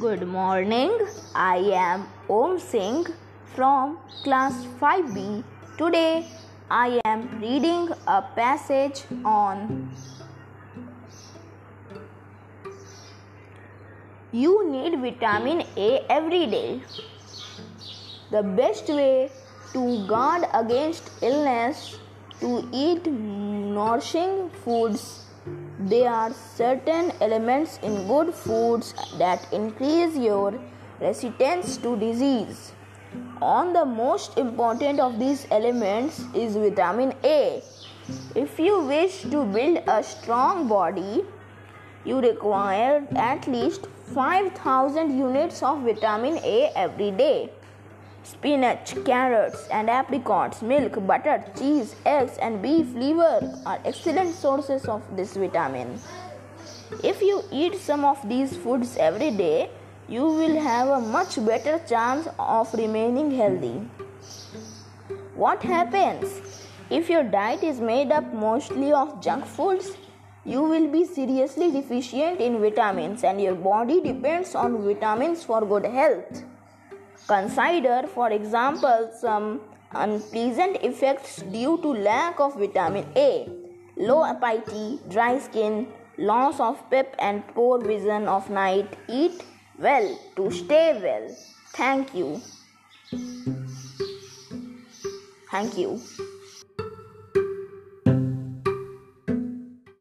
Good morning. I am Om Singh from class 5B. Today I am reading a passage on You need vitamin A every day. The best way to guard against illness to eat nourishing foods there are certain elements in good foods that increase your resistance to disease. On the most important of these elements is vitamin A. If you wish to build a strong body, you require at least 5000 units of vitamin A every day. Spinach, carrots, and apricots, milk, butter, cheese, eggs, and beef liver are excellent sources of this vitamin. If you eat some of these foods every day, you will have a much better chance of remaining healthy. What happens if your diet is made up mostly of junk foods? You will be seriously deficient in vitamins, and your body depends on vitamins for good health. Consider, for example, some unpleasant effects due to lack of vitamin A, low appetite, dry skin, loss of pep, and poor vision of night. Eat well to stay well. Thank you. Thank you.